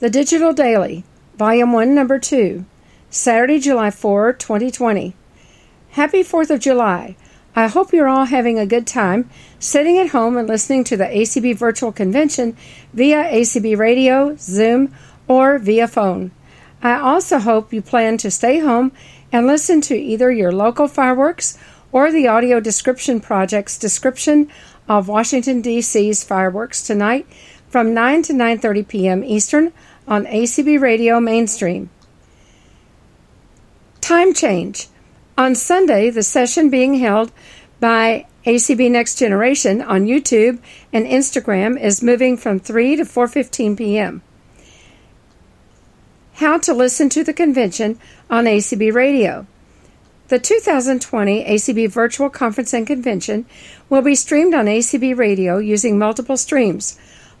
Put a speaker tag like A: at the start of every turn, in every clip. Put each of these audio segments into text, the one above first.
A: The Digital Daily, Volume 1, Number 2, Saturday, July 4, 2020. Happy 4th of July. I hope you're all having a good time sitting at home and listening to the ACB Virtual Convention via ACB Radio, Zoom, or via phone. I also hope you plan to stay home and listen to either your local fireworks or the Audio Description Project's description of Washington, D.C.'s fireworks tonight from 9 to 9.30 p.m. Eastern on ACB Radio Mainstream. Time change. On Sunday, the session being held by ACB Next Generation on YouTube and Instagram is moving from 3 to 4:15 p.m. How to listen to the convention on ACB Radio. The 2020 ACB Virtual Conference and Convention will be streamed on ACB Radio using multiple streams.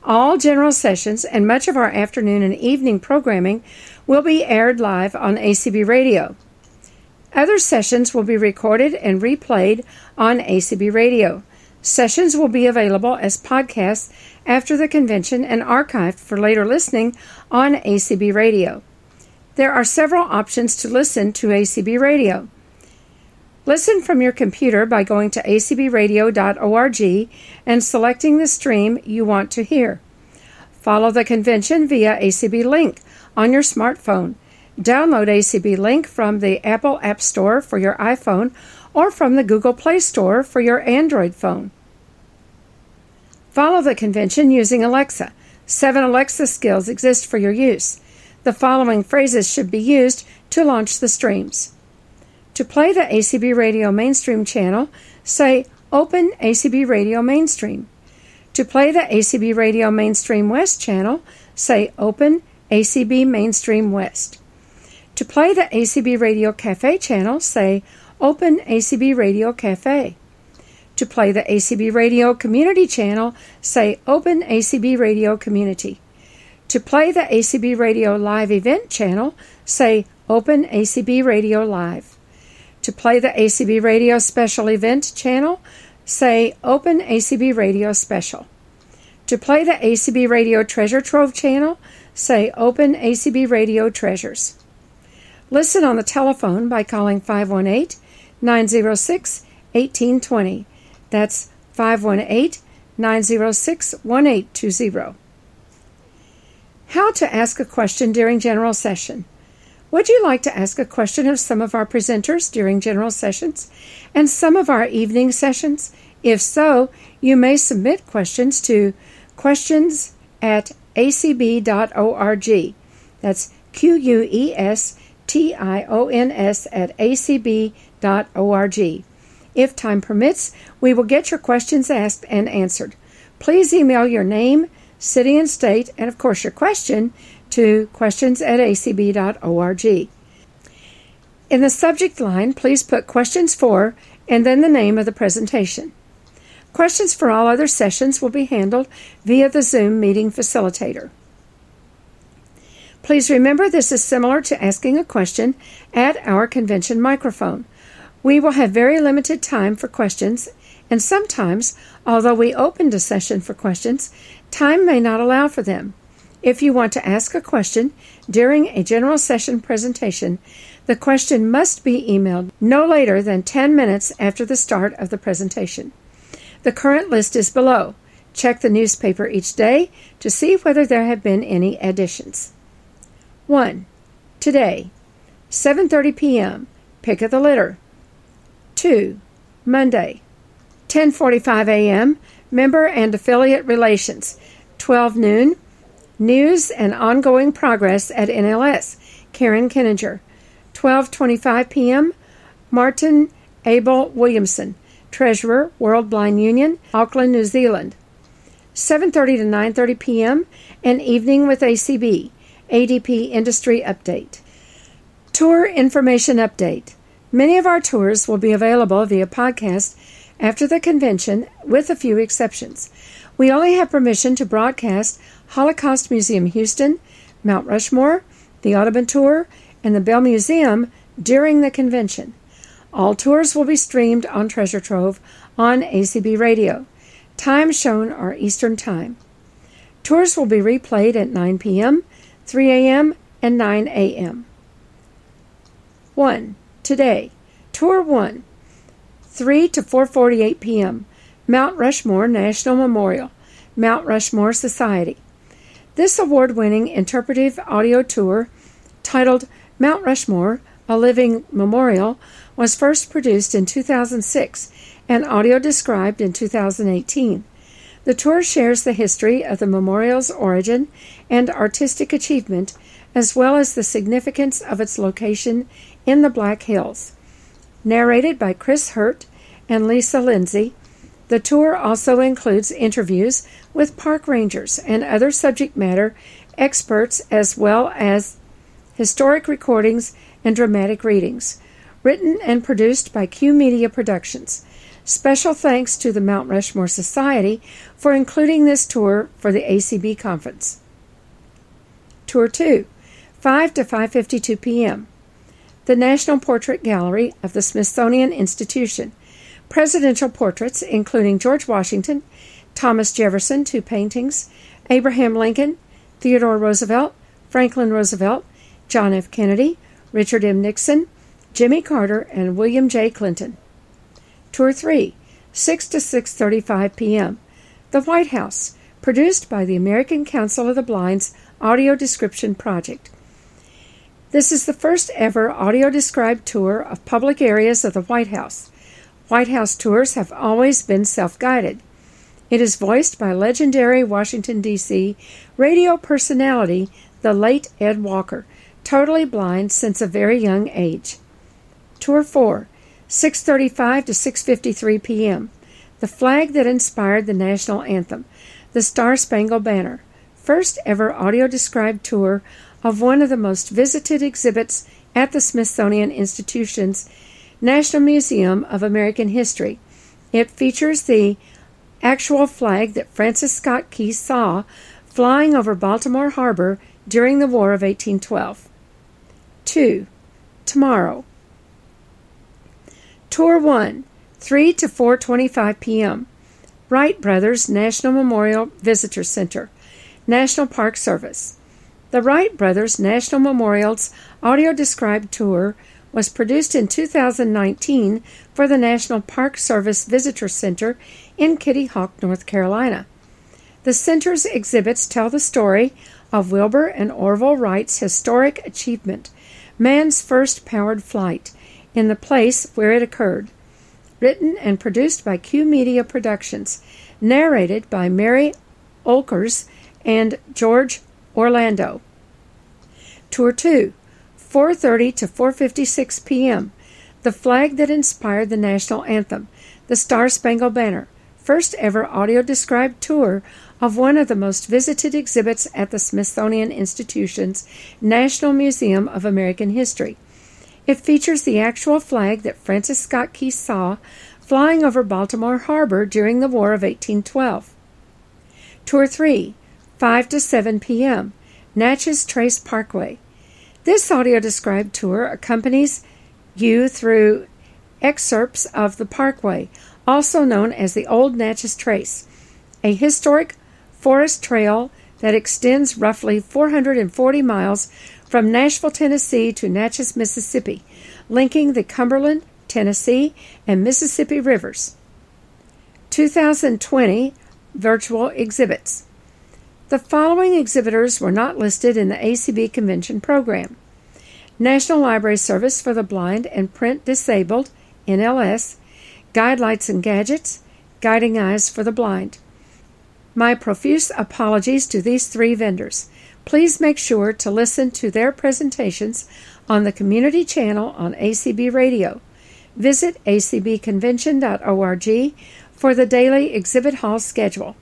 A: All general sessions and much of our afternoon and evening programming will be aired live on ACB Radio. Other sessions will be recorded and replayed on ACB Radio. Sessions will be available as podcasts after the convention and archived for later listening on ACB Radio. There are several options to listen to ACB Radio. Listen from your computer by going to acbradio.org and selecting the stream you want to hear. Follow the convention via ACB Link on your smartphone. Download ACB Link from the Apple App Store for your iPhone or from the Google Play Store for your Android phone. Follow the convention using Alexa. Seven Alexa skills exist for your use. The following phrases should be used to launch the streams. To play the ACB Radio Mainstream channel, say Open ACB Radio Mainstream. To play the ACB Radio Mainstream West channel, say Open ACB Mainstream West. To play the ACB Radio Cafe channel, say Open ACB Radio Cafe. To play the ACB Radio Community channel, say Open ACB Radio Community. To play the ACB Radio Live Event channel, say Open ACB Radio Live. To play the ACB Radio Special Event channel, say Open ACB Radio Special. To play the ACB Radio Treasure Trove channel, say Open ACB Radio Treasures. Listen on the telephone by calling 518 906 1820. That's 518 906 1820. How to ask a question during general session. Would you like to ask a question of some of our presenters during general sessions and some of our evening sessions? If so, you may submit questions to questions at acb.org. That's Q U E S T I O N S at acb.org. If time permits, we will get your questions asked and answered. Please email your name, city and state, and of course your question to questions at acb.org. In the subject line, please put questions for and then the name of the presentation. Questions for all other sessions will be handled via the Zoom meeting facilitator. Please remember this is similar to asking a question at our convention microphone. We will have very limited time for questions, and sometimes, although we opened a session for questions, time may not allow for them. If you want to ask a question during a general session presentation, the question must be emailed no later than 10 minutes after the start of the presentation. The current list is below. Check the newspaper each day to see whether there have been any additions. 1. Today, 7:30 p.m. Pick of the litter. 2. Monday, 10:45 a.m. Member and affiliate relations. 12 noon News and ongoing progress at NLS. Karen Keninger. 12:25 p.m. Martin Abel Williamson, Treasurer, World Blind Union, Auckland, New Zealand. 7:30 to 9:30 p.m. An evening with ACB. ADP Industry Update. Tour Information Update. Many of our tours will be available via podcast after the convention, with a few exceptions. We only have permission to broadcast Holocaust Museum Houston, Mount Rushmore, the Audubon Tour, and the Bell Museum during the convention. All tours will be streamed on Treasure Trove on ACB Radio. Times shown are Eastern Time. Tours will be replayed at 9 p.m., 3 a.m., and 9 a.m. 1. Today, Tour 1, 3 to 4:48 p.m. Mount Rushmore National Memorial, Mount Rushmore Society. This award-winning interpretive audio tour titled Mount Rushmore: A Living Memorial was first produced in 2006 and audio described in 2018. The tour shares the history of the memorial's origin and artistic achievement, as well as the significance of its location in the Black Hills. Narrated by Chris Hurt and Lisa Lindsay, the tour also includes interviews with park rangers and other subject matter experts, as well as historic recordings and dramatic readings written and produced by Q Media Productions. Special thanks to the Mount Rushmore Society for including this tour for the ACB conference. Tour 2, 5 to 5:52 p.m. The National Portrait Gallery of the Smithsonian Institution. Presidential portraits including George Washington, Thomas Jefferson, two paintings, Abraham Lincoln, Theodore Roosevelt, Franklin Roosevelt, John F. Kennedy, Richard M. Nixon, Jimmy Carter, and William J. Clinton. Tour 3, 6 to 6:35 p.m. The White House, produced by the American Council of the Blind's Audio Description Project. This is the first ever audio described tour of public areas of the White House. White House tours have always been self-guided. It is voiced by legendary Washington D.C. radio personality the late Ed Walker, totally blind since a very young age. Tour 4, 6:35 to 6:53 p.m. The flag that inspired the national anthem, the Star Spangled Banner. First ever audio described tour of one of the most visited exhibits at the Smithsonian Institution's National Museum of American History. It features the actual flag that Francis Scott Key saw flying over Baltimore Harbor during the War of 1812. 2. Tomorrow, Tour 1, 3 to 4:25 p.m. Wright Brothers National Memorial Visitor Center, National Park Service. The Wright Brothers National Memorial's audio described tour was produced in 2019 for the National Park Service Visitor Center in Kitty Hawk, North Carolina. The center's exhibits tell the story of Wilbur and Orville Wright's historic achievement, man's first powered flight, in the place where it occurred. Written and produced by Q Media Productions. Narrated by Mary Olkers and George Orlando. Tour 2, 4:30 to 4:56 p.m. The flag that inspired the national anthem, the Star Spangled Banner. First ever audio described tour of one of the most visited exhibits at the Smithsonian Institution's National Museum of American History. It features the actual flag that Francis Scott Key saw flying over Baltimore Harbor during the War of 1812. Tour 3, 5 to 7 p.m., Natchez Trace Parkway. This audio described tour accompanies you through excerpts of the parkway, also known as the Old Natchez Trace, a historic forest trail that extends roughly 440 miles from Nashville, Tennessee to Natchez, Mississippi, linking the Cumberland, Tennessee, and Mississippi rivers. 2020 virtual exhibits. The following exhibitors were not listed in the ACB convention program National Library Service for the Blind and Print Disabled, NLS, Guidelights and Gadgets, Guiding Eyes for the Blind. My profuse apologies to these three vendors. Please make sure to listen to their presentations on the community channel on ACB Radio. Visit acbconvention.org for the daily exhibit hall schedule.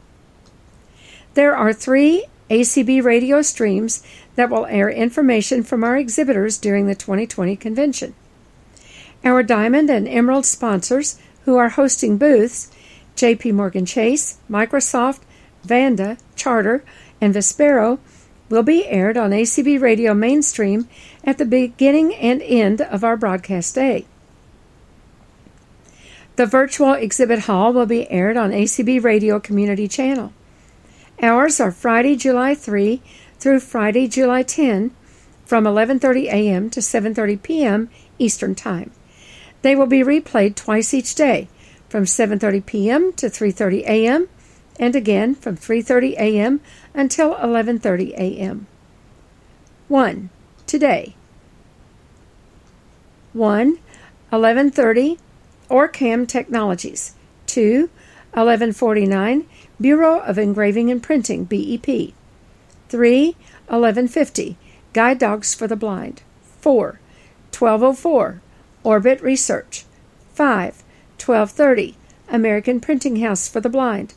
A: There are three ACB radio streams that will air information from our exhibitors during the 2020 convention. Our Diamond and Emerald sponsors who are hosting booths JP Morgan Chase, Microsoft, Vanda, Charter, and Vispero, will be aired on ACB Radio Mainstream at the beginning and end of our broadcast day. The virtual exhibit hall will be aired on ACB Radio Community Channel. Hours are Friday, July 3 through Friday, July 10 from 11:30 a.m. to 7:30 p.m. Eastern Time. They will be replayed twice each day, from 7:30 p.m. to 3:30 a.m. and again from 3:30 a.m. until 11:30 a.m. 1. Today. 1. 11:30 Orcam Technologies. 2. 1149 Bureau of Engraving and Printing BEP. 3. 1150 Guide Dogs for the Blind. 4. 1204 Orbit Research. 5. 1230 American Printing House for the Blind.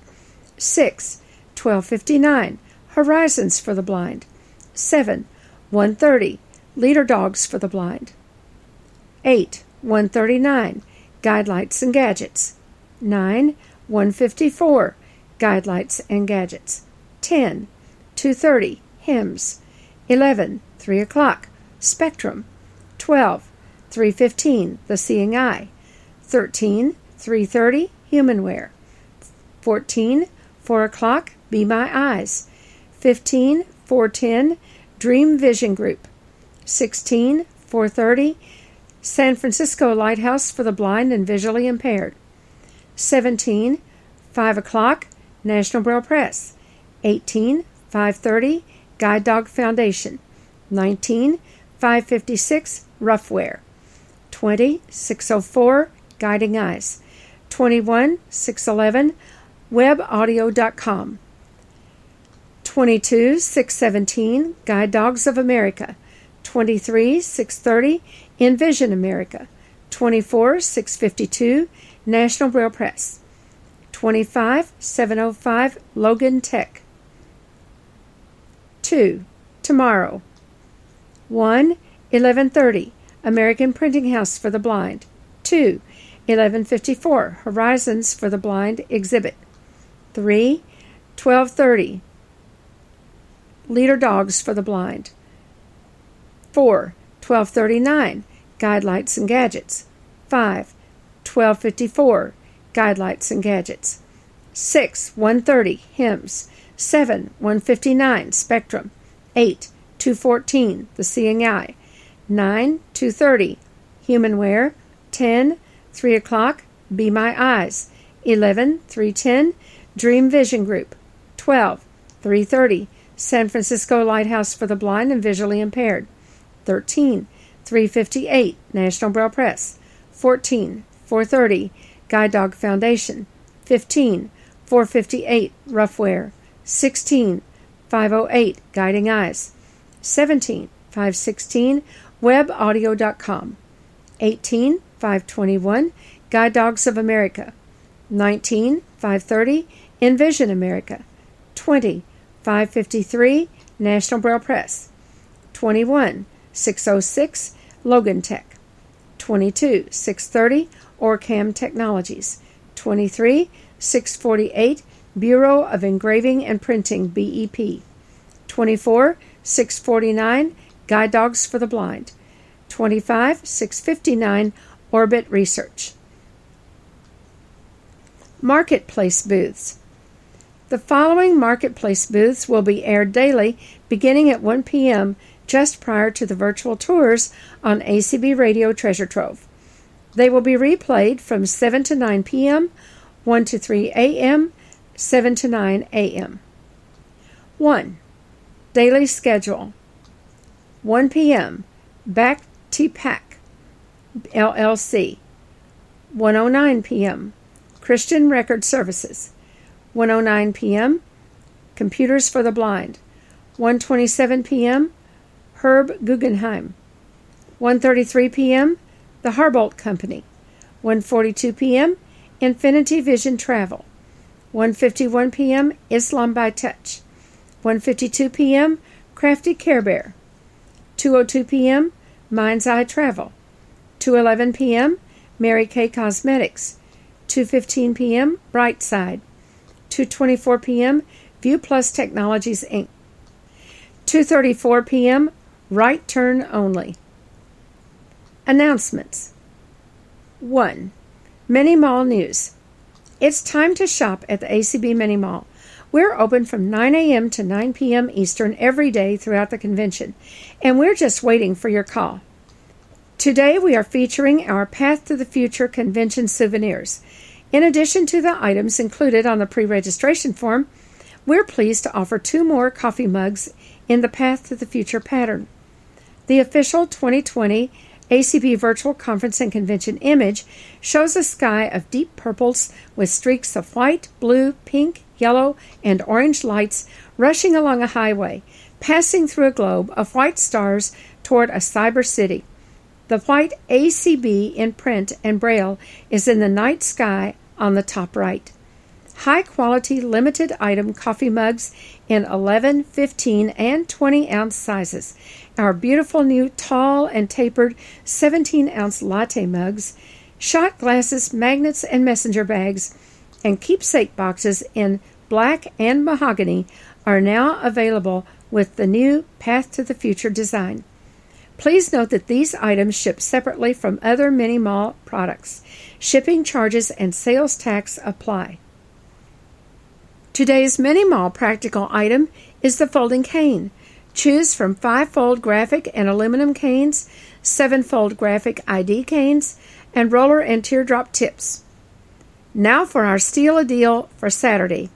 A: 6. 1259 Horizons for the Blind. 7. 130 Leader Dogs for the Blind. 8. 139 Guidelights and Gadgets. 9. 154 Guidelights and Gadgets. 10. 230 HIMS. 11. 3 o'clock Spectrum. 12. 315 The Seeing Eye. 13. 330 Humanware. 14. 4 o'clock Be My Eyes. 15. 410 Dream Vision Group. 16. 430 San Francisco Lighthouse for the Blind and Visually Impaired. 17. 5 o'clock National Braille Press. 18. 530 Guide Dog Foundation. 19. 556 Ruffwear. 20. 604 Guiding Eyes. 21. 611 WebAudio.com. 22. 617 Guide Dogs of America. 23. 630 Envision America. 24. 652 National Braille Press. 25 705 Logan Tech. 2. Tomorrow. 1 1130 American Printing House for the Blind. 2 1154 Horizons for the Blind exhibit. 3 1230 Leader Dogs for the Blind. 4 1239 Guidelights and Gadgets. 5 1254 Guidelights and Gadgets. 6 130 HIMS. 7 159 Spectrum. 8 214 The Seeing Eye. 9 230 Humanware. 10 3 o'clock Be My Eyes. 11 310 Dream Vision Group. 12 330 San Francisco Lighthouse for the Blind and Visually Impaired. 13 358 National Braille Press. 14 430 Guide Dog Foundation. 15 458 Ruffwear. 16 508 Guiding Eyes. 17 516 WebAudio.com. 18 521 Guide Dogs of America. 19 530 Envision America. 20 553 National Braille Press. 21 606 Logan Tech. 22 630 Orcam Technologies. 23 648 Bureau of Engraving and Printing BEP. 24 649 Guide Dogs for the Blind. 25 659 Orbit Research. Marketplace booths. The following marketplace booths will be aired daily beginning at 1 p.m. just prior to the virtual tours on ACB Radio Treasure Trove. They will be replayed from 7 to 9 p.m., 1 to 3 a.m., 7 to 9 a.m. 1. Daily schedule 1 p.m. Back to Pack LLC 109 p.m. Christian Record Services 109 p.m. Computers for the Blind 127 p.m. Herb Guggenheim 133 p.m. The Harbolt Company 1:42 p.m. Infinity Vision Travel 1:51 p.m. Islam by Touch 1:52 p.m. Crafty Care Bear 202 p.m. Mind's Eye Travel 211 p.m. Mary Kay Cosmetics 2:15 p.m. Brightside 2:24 p.m. View Plus Technologies Inc. 2:34 p.m. Right Turn Only. Announcements 1. Mini Mall News. It's time to shop at the ACB Mini Mall. We're open from 9 a.m. to 9 p.m. Eastern every day throughout the convention, and we're just waiting for your call. Today, we are featuring our Path to the Future convention souvenirs. In addition to the items included on the pre registration form, we're pleased to offer two more coffee mugs in the Path to the Future pattern. The official 2020 ACB Virtual Conference and Convention image shows a sky of deep purples with streaks of white, blue, pink, yellow, and orange lights rushing along a highway, passing through a globe of white stars toward a cyber city. The white ACB in print and braille is in the night sky on the top right. High quality limited item coffee mugs in 11, 15, and 20 ounce sizes. Our beautiful new tall and tapered 17 ounce latte mugs, shot glasses, magnets, and messenger bags, and keepsake boxes in black and mahogany are now available with the new Path to the Future design. Please note that these items ship separately from other mini mall products. Shipping charges and sales tax apply. Today's mini mall practical item is the folding cane. Choose from five fold graphite and aluminum canes, seven fold graphite ID canes, and roller and teardrop tips. Now for our steal a deal for Saturday.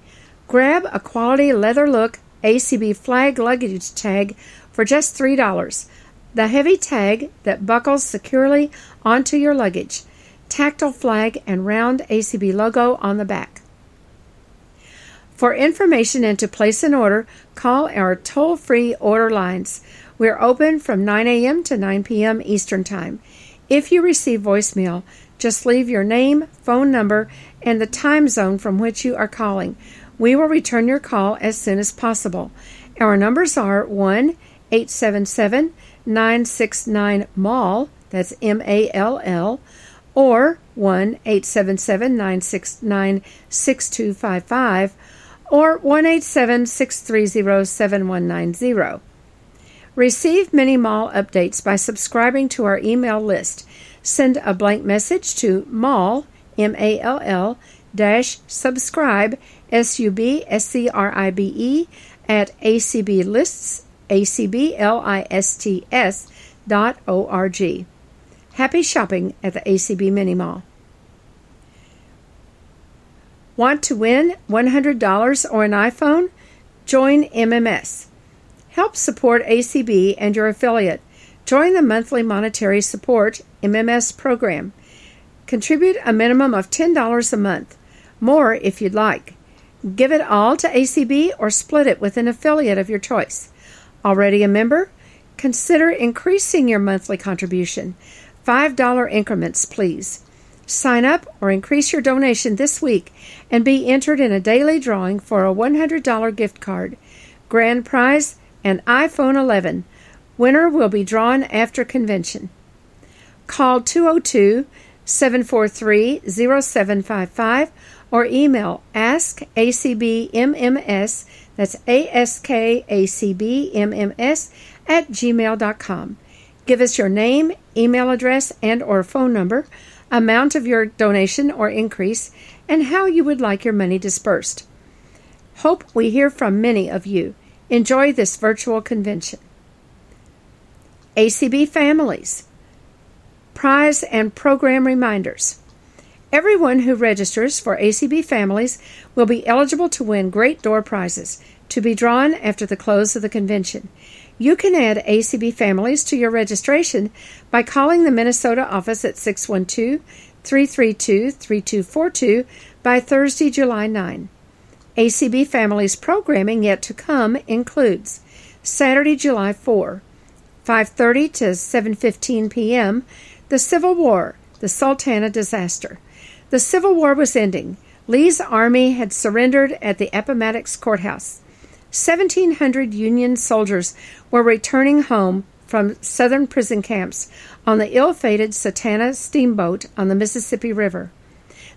A: Grab a quality leather look ACB flag luggage tag for just $3 the heavy tag that buckles securely onto your luggage, tactile flag, and round ACB logo on the back. For information and to place an order, call our toll free order lines. We're open from 9 a.m. to 9 p.m. Eastern Time. If you receive voicemail, just leave your name, phone number, and the time zone from which you are calling. We will return your call as soon as possible. Our numbers are 1 877 969 MALL, that's M A L L, or 1 877 969 6255, or 1 630 7190. Receive mini mall updates by subscribing to our email list. Send a blank message to mall, M A L L, dash subscribe, S U B S C R I B E, at ACB lists acblists dot org. Happy shopping at the ACB Mini Mall. Want to win $100 or an iPhone? Join MMS. Help support ACB and your affiliate. Join the monthly monetary support MMS program. Contribute a minimum of $10 a month, more if you'd like. Give it all to ACB or split it with an affiliate of your choice. Already a member? Consider increasing your monthly contribution. $5 increments, please. Sign up or increase your donation this week and be entered in a daily drawing for a $100 gift card. Grand prize an iPhone 11. Winner will be drawn after convention. Call 202 743 0755 or email askacbmms that's askacbmms at gmail.com. Give us your name, email address, and or phone number, amount of your donation or increase, and how you would like your money dispersed. Hope we hear from many of you. Enjoy this virtual convention. ACB Families Prize and Program Reminders Everyone who registers for ACB Families will be eligible to win great door prizes to be drawn after the close of the convention. You can add ACB Families to your registration by calling the Minnesota office at 612 332 3242 by Thursday, July 9. ACB Families programming yet to come includes Saturday, July 4, 5:30 to 7:15 p.m., the Civil War, the Sultana disaster. The Civil War was ending. Lee's army had surrendered at the Appomattox courthouse. 1,700 Union soldiers were returning home from southern prison camps on the ill fated Sultana steamboat on the Mississippi River.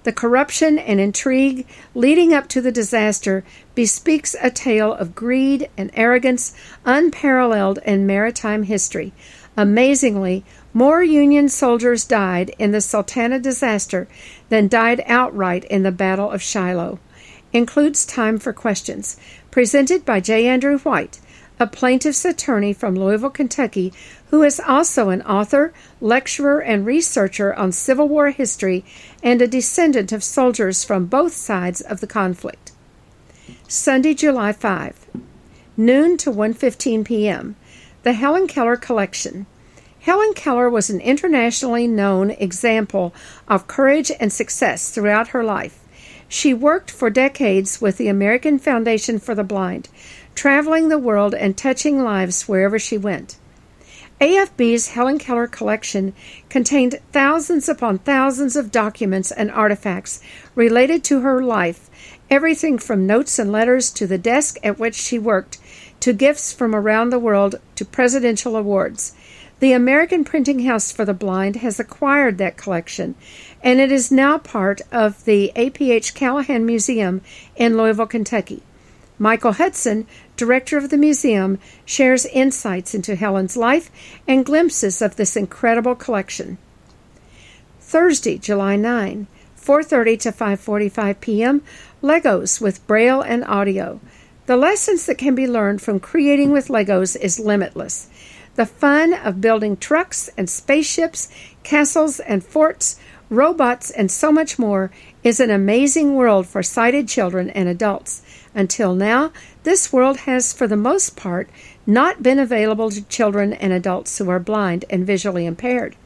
A: The corruption and intrigue leading up to the disaster bespeaks a tale of greed and arrogance unparalleled in maritime history. Amazingly, more Union soldiers died in the Sultana disaster than died outright in the Battle of Shiloh. Includes time for questions, presented by J. Andrew White, a plaintiff's attorney from Louisville, Kentucky, who is also an author, lecturer, and researcher on Civil War history and a descendant of soldiers from both sides of the conflict. Sunday, July 5, noon to 1:15 p.m. The Helen Keller Collection. Helen Keller was an internationally known example of courage and success throughout her life. She worked for decades with the American Foundation for the Blind, traveling the world and touching lives wherever she went. AFB's Helen Keller collection contained thousands upon thousands of documents and artifacts related to her life, everything from notes and letters to the desk at which she worked, to gifts from around the world to presidential awards. The American Printing House for the Blind has acquired that collection, and it is now part of the APH Callahan Museum in Louisville, Kentucky. Michael Hudson, director of the museum, shares insights into Helen's life and glimpses of this incredible collection. Thursday, July 9, 4:30 to 5:45 p.m. Legos with Braille and audio. The lessons that can be learned from creating with Legos is limitless. The fun of building trucks and spaceships, castles and forts, robots, and so much more is an amazing world for sighted children and adults. Until now, this world has, for the most part, not been available to children and adults who are blind and visually impaired.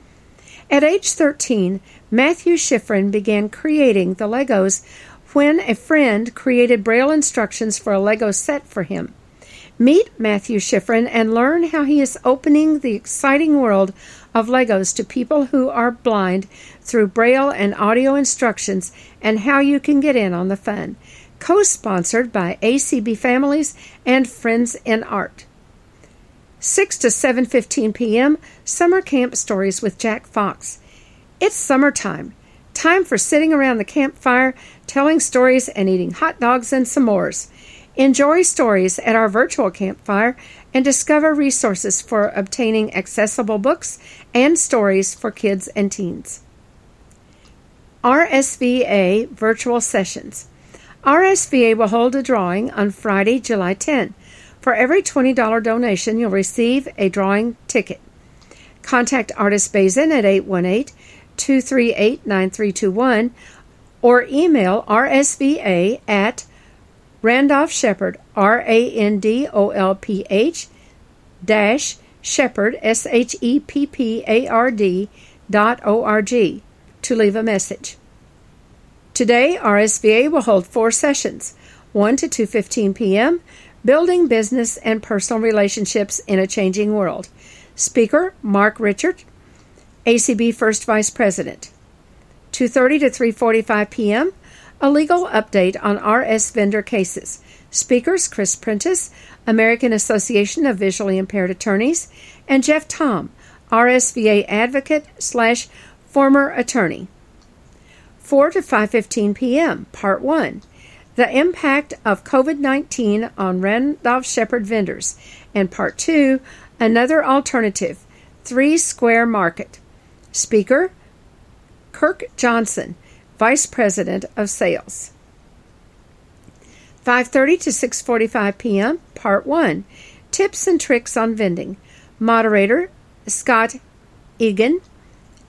A: At age 13, Matthew Shifrin began creating the Legos when a friend created Braille instructions for a Lego set for him. Meet Matthew Shifrin and learn how he is opening the exciting world of Legos to people who are blind through Braille and audio instructions and how you can get in on the fun co-sponsored by ACB Families and Friends in Art. 6 to 7:15 p.m. Summer Camp Stories with Jack Fox. It's summertime. Time for sitting around the campfire, telling stories and eating hot dogs and s'mores. Enjoy stories at our virtual campfire and discover resources for obtaining accessible books and stories for kids and teens. RSVA virtual sessions. RSVA will hold a drawing on Friday, July 10. For every $20 donation, you'll receive a drawing ticket. Contact Ardis Bazyn at 818 238 9321 or email rsva at Randolph Sheppard, R A N D O L P H dash Sheppard, S H E P P A R D dot O R G to leave a message. Today, RSVA will hold four sessions 1 to 2:15 p.m. Building Business and Personal Relationships in a Changing World. Speaker Mark Richard, ACB First Vice President. 2:30 to 3:45 p.m. A legal update on RS vendor cases. Speakers Chris Prentice, American Association of Visually Impaired Attorneys, and Jeff Tom, RSVA advocate slash former attorney. 4 to 5:15 p.m. Part 1. The impact of COVID-19 on Randolph Sheppard vendors and Part 2, another alternative, 3 Square Market. Speaker Kirk Johnson, Vice President of Sales. 5:30 to 6:45 p.m. Part 1. Tips and tricks on vending. Moderator Scott Egan,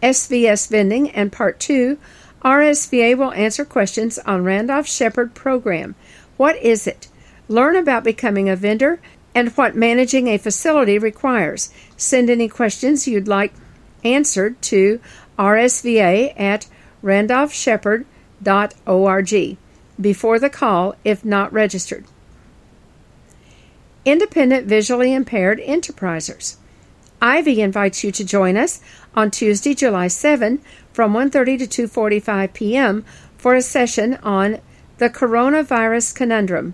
A: SVS Vending and Part 2 RSVA will answer questions on Randolph Sheppard program. What is it? Learn about becoming a vendor and what managing a facility requires. Send any questions you'd like answered to rsva at randolphsheppard.org before the call if not registered. Independent Visually Impaired Enterprisers. IVIE invites you to join us on Tuesday, July 7 from 1:30 to 2:45 p.m. for a session on the coronavirus conundrum.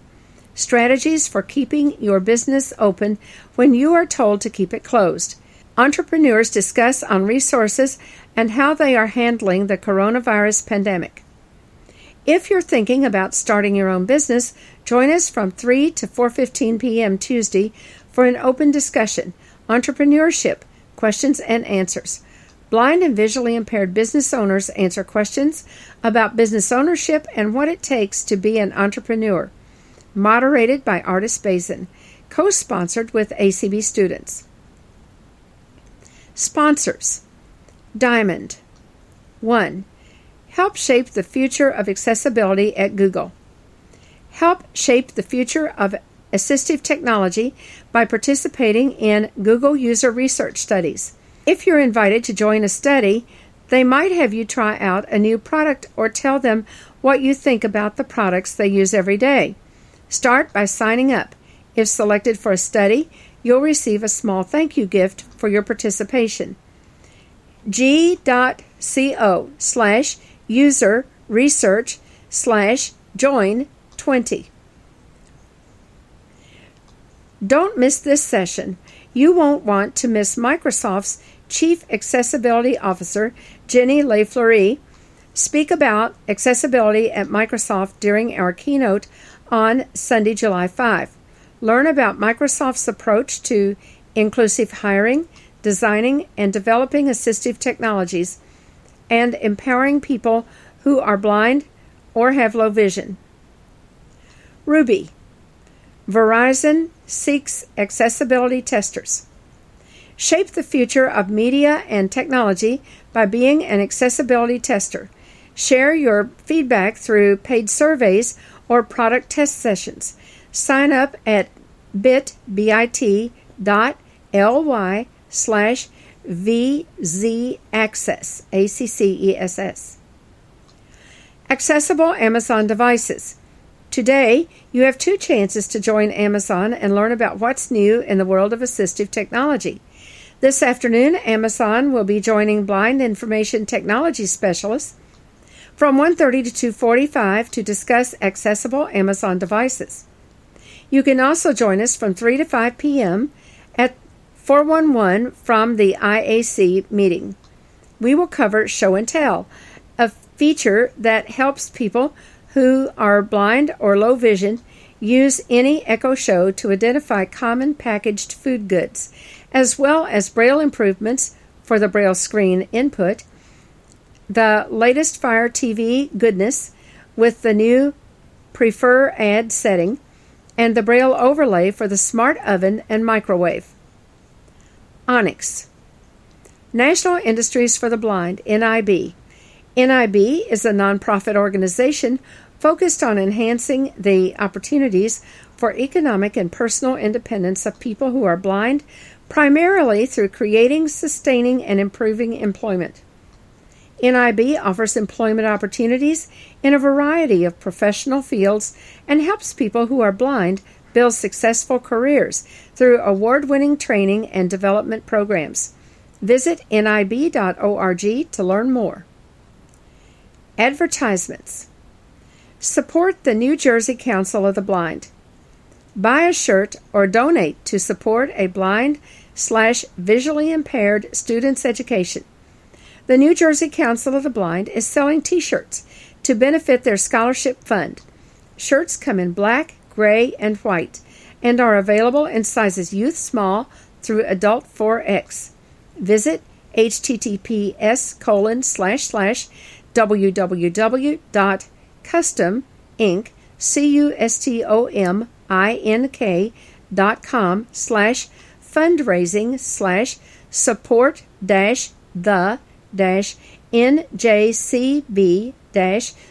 A: Strategies for keeping your business open when you are told to keep it closed. Entrepreneurs discuss on resources and how they are handling the coronavirus pandemic. If you're thinking about starting your own business, join us from 3 to 4:15 p.m. Tuesday for an open discussion, entrepreneurship, questions and answers Blind and visually impaired business owners answer questions about business ownership and what it takes to be an entrepreneur. Moderated by Ardis Bazyn, co sponsored with ACB students. Sponsors Diamond 1. Help shape the future of accessibility at Google. Help shape the future of assistive technology by participating in Google user research studies. If you're invited to join a study, they might have you try out a new product or tell them what you think about the products they use every day. Start by signing up. If selected for a study, you'll receive a small thank you gift for your participation. g.co slash user research slash join 20. Don't miss this session. You won't want to miss Microsoft's Chief Accessibility Officer, Jenny Lay-Flurrie, speak about accessibility at Microsoft during our keynote on Sunday, July 5. Learn about Microsoft's approach to inclusive hiring, designing and developing assistive technologies, and empowering people who are blind or have low vision. Ruby. Verizon seeks accessibility testers. Shape the future of media and technology by being an accessibility tester. Share your feedback through paid surveys or product test sessions. Sign up at bit.ly slash vzaccess, A-C-C-E-S-S. Accessible Amazon devices. Today, you have two chances to join Amazon and learn about what's new in the world of assistive technology. This afternoon, Amazon will be joining blind information technology specialists from 1:30 to 2:45 to discuss accessible Amazon devices. You can also join us from 3 to 5 p.m. at 411 from the IAC meeting. We will cover show and tell, a feature that helps people who are blind or low vision use any Echo Show to identify common packaged food goods as well as Braille improvements for the Braille screen input, the latest Fire TV goodness with the new Prefer Ad setting, and the Braille overlay for the smart oven and microwave. Onyx. National Industries for the Blind, NIB. NIB is a nonprofit organization focused on enhancing the opportunities for economic and personal independence of people who are blind, primarily through creating, sustaining, and improving employment. NIB offers employment opportunities in a variety of professional fields and helps people who are blind build successful careers through award winning training and development programs. Visit nib.org to learn more. Advertisements Support the New Jersey Council of the Blind. Buy a shirt or donate to support a blind slash visually impaired student's education. The New Jersey Council of the Blind is selling t shirts to benefit their scholarship fund. Shirts come in black, gray, and white and are available in sizes youth small through adult 4X. Visit https colon slash slash www.customink dot com slash fundraising slash support dash the NJCB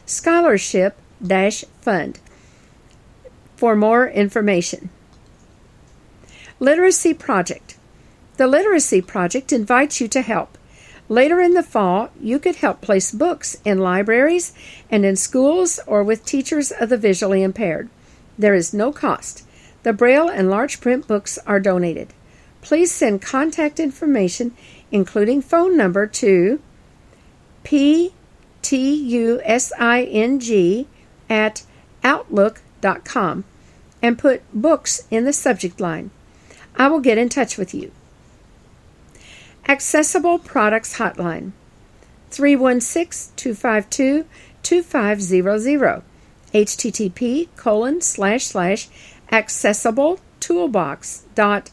A: scholarship fund for more information. Literacy Project. The Literacy Project invites you to help. Later in the fall, you could help place books in libraries and in schools or with teachers of the visually impaired. There is no cost. The Braille and large print books are donated. Please send contact information, including phone number, to ptusing at outlook.com and put books in the subject line. I will get in touch with you. Accessible Products Hotline 316 252 2500 http colon slash slash accessible toolbox dot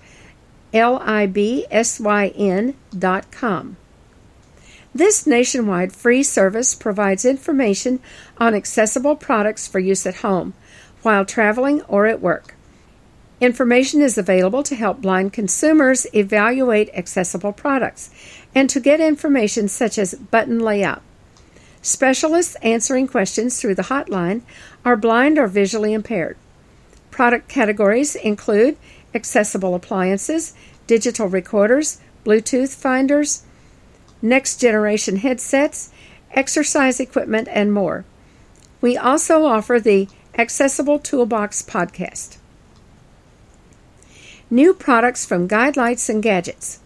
A: libsyn dot com This nationwide free service provides information on accessible products for use at home, while traveling, or at work. Information is available to help blind consumers evaluate accessible products and to get information such as button layout. Specialists answering questions through the hotline are blind or visually impaired. Product categories include accessible appliances, digital recorders, Bluetooth finders, next generation headsets, exercise equipment, and more. We also offer the Accessible Toolbox podcast. New products from Guidelights and Gadgets.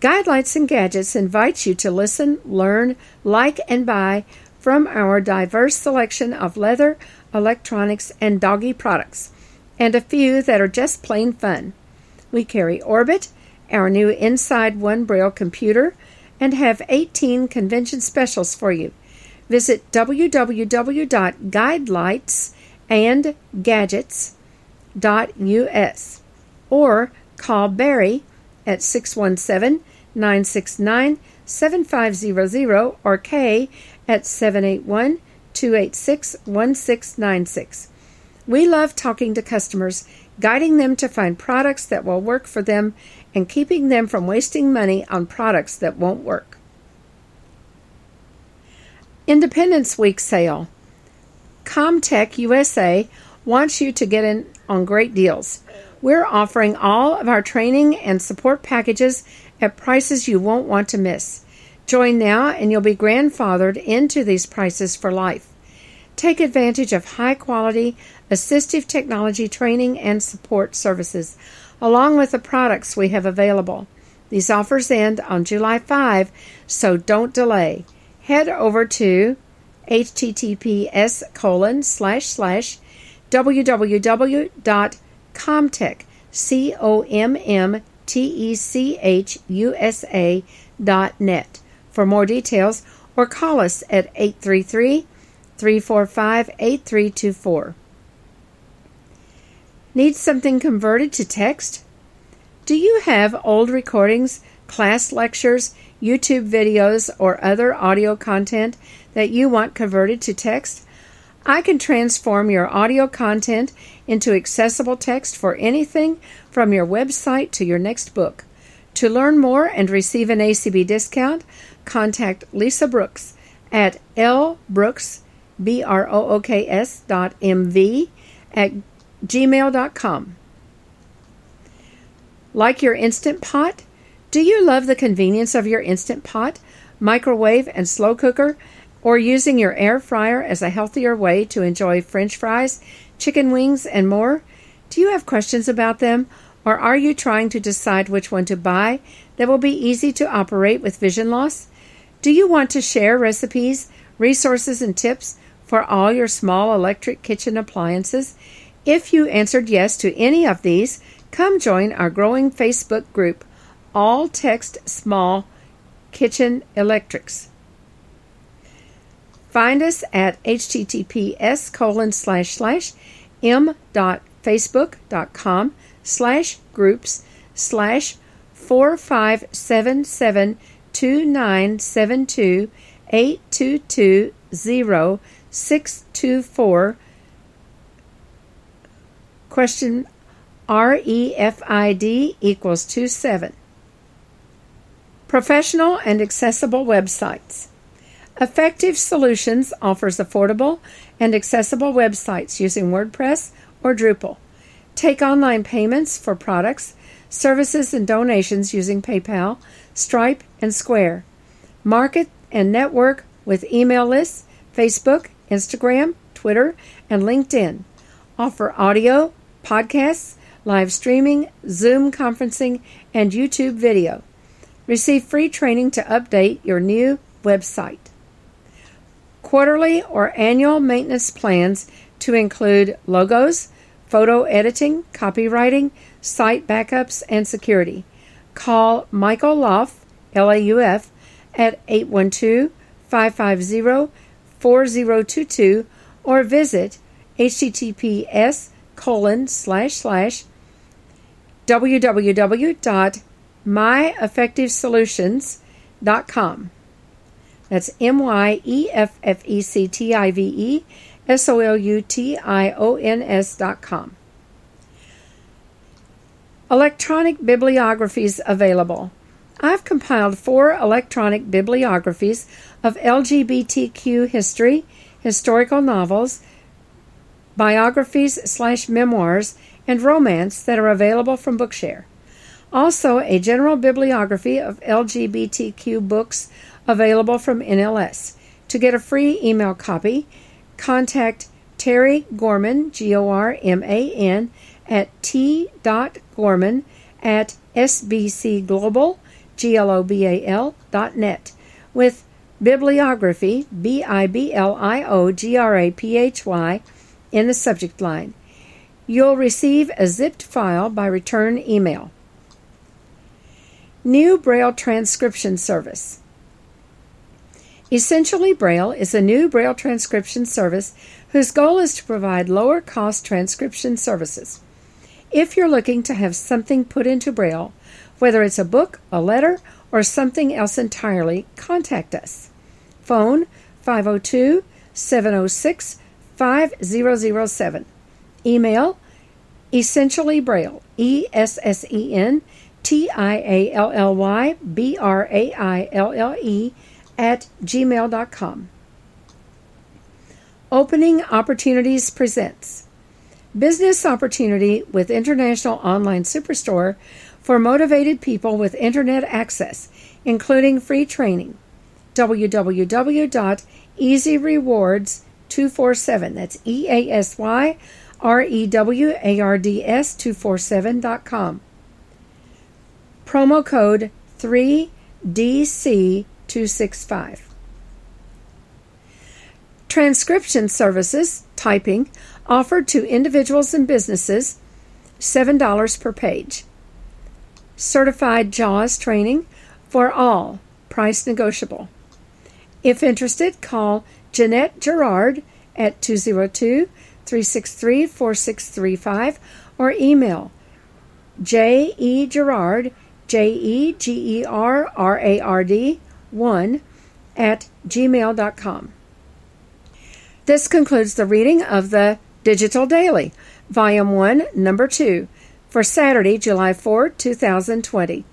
A: Guidelights and Gadgets invites you to listen, learn, like, and buy from our diverse selection of leather, electronics, and doggy products, and a few that are just plain fun. We carry Orbit, our new Inside One Braille computer, and have 18 convention specials for you. Visit www.guidelightsandgadgets.us or call Barry at 617 969 7500 or Kay at 781 286 1696. We love talking to customers, guiding them to find products that will work for them and keeping them from wasting money on products that won't work. Independence Week sale. Commtech USA wants you to get in on great deals. We're offering all of our training and support packages at prices you won't want to miss. Join now and you'll be grandfathered into these prices for life. Take advantage of high quality assistive technology training and support services, along with the products we have available. These offers end on July 5, so don't delay. Head over to https colon slash slash www Commtech, C O M M T C H U S A dot net for more details or call us at 833 345 8324. Need something converted to text? Do you have old recordings, class lectures, YouTube videos, or other audio content that you want converted to text? I can transform your audio content into accessible text for anything from your website to your next book. To learn more and receive an ACB discount, contact Lisa Brooks at lbrooks, B-R-O-O-K-S dot M-V at gmail.com. Like your Instant Pot? Do you love the convenience of your Instant Pot, microwave, and slow cooker or using your air fryer as a healthier way to enjoy french fries, chicken wings, and more? Do you have questions about them? Or are you trying to decide which one to buy that will be easy to operate with vision loss? Do you want to share recipes, resources, and tips for all your small electric kitchen appliances? If you answered yes to any of these, come join our growing Facebook group, All Text Small Kitchen Electrics. Find us at https colon slash slash m dot facebook dot com slash groups slash four five seven seven two nine seven two eight two two zero six two four question REFID equals two seven. Professional and accessible websites. Effective Solutions offers affordable and accessible websites using WordPress or Drupal. Take online payments for products, services, and donations using PayPal, Stripe, and Square. Market and network with email lists, Facebook, Instagram, Twitter, and LinkedIn. Offer audio, podcasts, live streaming, Zoom conferencing, and YouTube video. Receive free training to update your new website quarterly or annual maintenance plans to include logos, photo editing, copywriting, site backups, and security. Call Michael Lauf, LAUF, at 812 550 4022 or visit https colon slash slash www.myeffectivesolutions.com. That's M Y E F F E C T I V E S O L U T I O N S dot com. Electronic bibliographies available. I've compiled four electronic bibliographies of LGBTQ history, historical novels, biographies slash memoirs, and romance that are available from Bookshare. Also, a general bibliography of LGBTQ books available from NLS. To get a free email copy, contact Terry Gorman, G O R M A N, at t.gorman at sbcglobal, G L O B A L, dot net with bibliography, B I B L I O G R A P H Y, in the subject line. You'll receive a zipped file by return email. New Braille Transcription Service. Essentially Braille is a new Braille transcription service whose goal is to provide lower cost transcription services. If you're looking to have something put into Braille, whether it's a book, a letter, or something else entirely, contact us. Phone 502 706 5007. Email essentially Braille, E S S E N T I A L L Y B R A I L L E at gmail.com. Opening Opportunities presents Business Opportunity with International Online Superstore for motivated people with Internet access, including free training. www.easyrewards247. That's E A S Y R E W A R D S 247.com. Promo code 3DC265. Transcription services, typing, offered to individuals and businesses, $7 per page. Certified JAWS training for all, price negotiable. If interested, call Jeanette Gerrard at 202 363 4635 or email J E Gerrard J E G E R R A R D 1 at gmail.com. This concludes the reading of the Digital Daily, Volume 1, Number 2, for Saturday, July 4, 2020.